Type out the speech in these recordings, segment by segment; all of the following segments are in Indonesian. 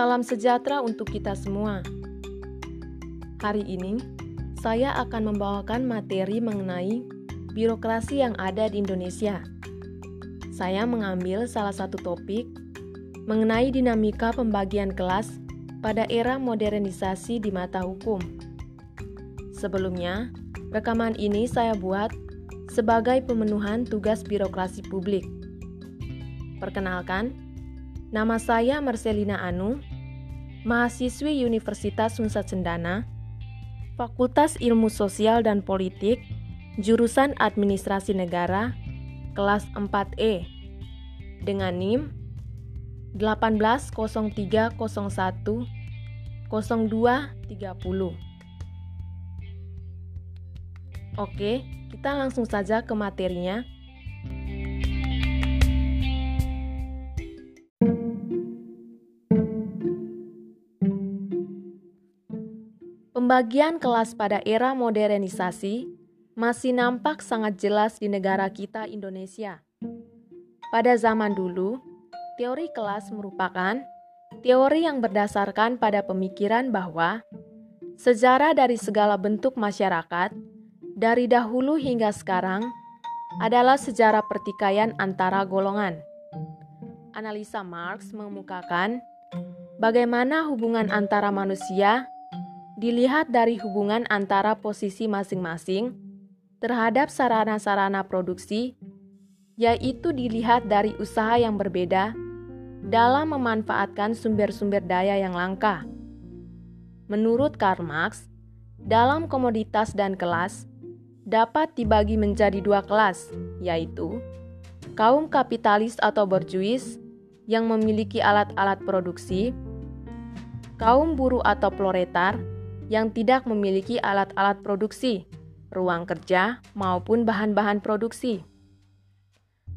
Salam sejahtera untuk kita semua. Hari ini, saya akan membawakan materi mengenai birokrasi yang ada di Indonesia. Saya mengambil salah satu topik mengenai dinamika pembagian kelas pada era modernisasi di mata hukum. Sebelumnya, rekaman ini saya buat sebagai pemenuhan tugas birokrasi publik. Perkenalkan, Nama saya Marcelina Anu, mahasiswi Universitas Nusa Cendana, Fakultas Ilmu Sosial dan Politik, jurusan Administrasi Negara, kelas 4E, dengan NIM 180301 0230. Oke, kita langsung saja ke materinya. Pembagian kelas pada era modernisasi masih nampak sangat jelas di negara kita Indonesia. Pada zaman dulu, teori kelas merupakan teori yang berdasarkan pada pemikiran bahwa sejarah dari segala bentuk masyarakat dari dahulu hingga sekarang adalah sejarah pertikaian antara golongan. Analisa Marx mengemukakan bagaimana hubungan antara manusia dilihat dari hubungan antara posisi masing-masing terhadap sarana-sarana produksi, yaitu dilihat dari usaha yang berbeda dalam memanfaatkan sumber-sumber daya yang langka. Menurut Karl Marx, dalam komoditas dan kelas dapat dibagi menjadi dua kelas, yaitu kaum kapitalis atau berjuis yang memiliki alat-alat produksi, kaum buruh atau proletar yang tidak memiliki alat-alat produksi, ruang kerja, maupun bahan-bahan produksi.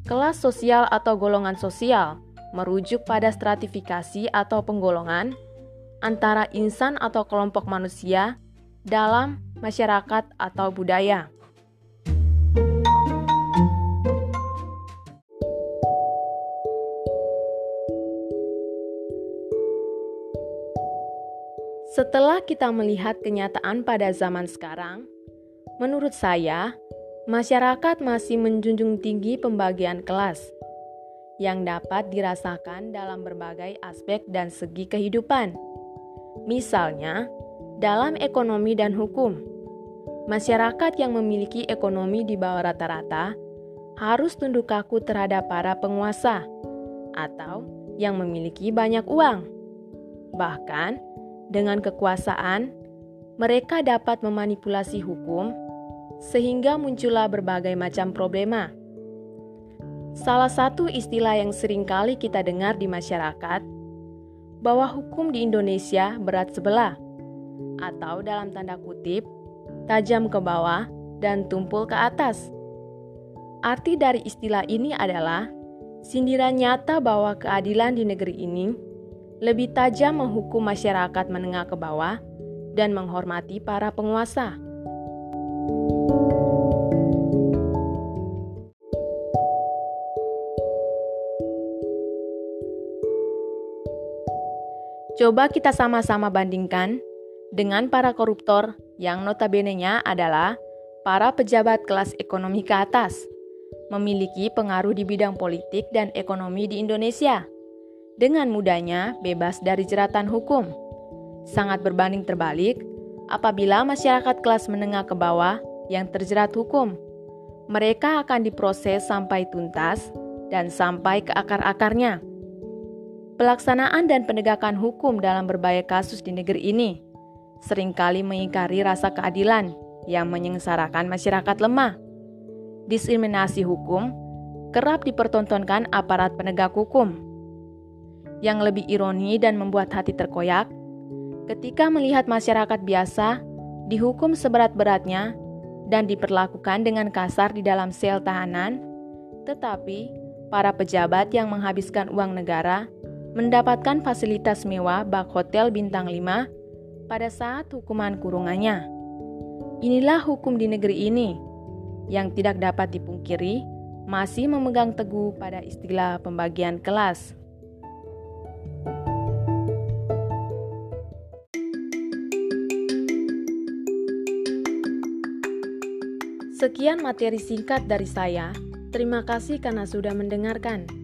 Kelas sosial atau golongan sosial merujuk pada stratifikasi atau penggolongan antara insan atau kelompok manusia dalam masyarakat atau budaya. Setelah kita melihat kenyataan pada zaman sekarang, menurut saya, masyarakat masih menjunjung tinggi pembagian kelas yang dapat dirasakan dalam berbagai aspek dan segi kehidupan. Misalnya, dalam ekonomi dan hukum, masyarakat yang memiliki ekonomi di bawah rata-rata harus tunduk kaku terhadap para penguasa atau yang memiliki banyak uang. Bahkan, dengan kekuasaan, mereka dapat memanipulasi hukum sehingga muncullah berbagai macam problema. Salah satu istilah yang sering kali kita dengar di masyarakat bahwa hukum di Indonesia berat sebelah atau dalam tanda kutip tajam ke bawah dan tumpul ke atas. Arti dari istilah ini adalah sindiran nyata bahwa keadilan di negeri ini lebih tajam menghukum masyarakat menengah ke bawah dan menghormati para penguasa. Coba kita sama-sama bandingkan dengan para koruptor yang notabene-nya adalah para pejabat kelas ekonomi ke atas, memiliki pengaruh di bidang politik dan ekonomi di Indonesia dengan mudahnya bebas dari jeratan hukum. Sangat berbanding terbalik apabila masyarakat kelas menengah ke bawah yang terjerat hukum. Mereka akan diproses sampai tuntas dan sampai ke akar-akarnya. Pelaksanaan dan penegakan hukum dalam berbagai kasus di negeri ini sering kali mengingkari rasa keadilan yang menyengsarakan masyarakat lemah. Diskriminasi hukum kerap dipertontonkan aparat penegak hukum yang lebih ironi dan membuat hati terkoyak ketika melihat masyarakat biasa dihukum seberat-beratnya dan diperlakukan dengan kasar di dalam sel tahanan, tetapi para pejabat yang menghabiskan uang negara mendapatkan fasilitas mewah bak hotel bintang 5 pada saat hukuman kurungannya. Inilah hukum di negeri ini yang tidak dapat dipungkiri masih memegang teguh pada istilah pembagian kelas. Sekian materi singkat dari saya. Terima kasih karena sudah mendengarkan.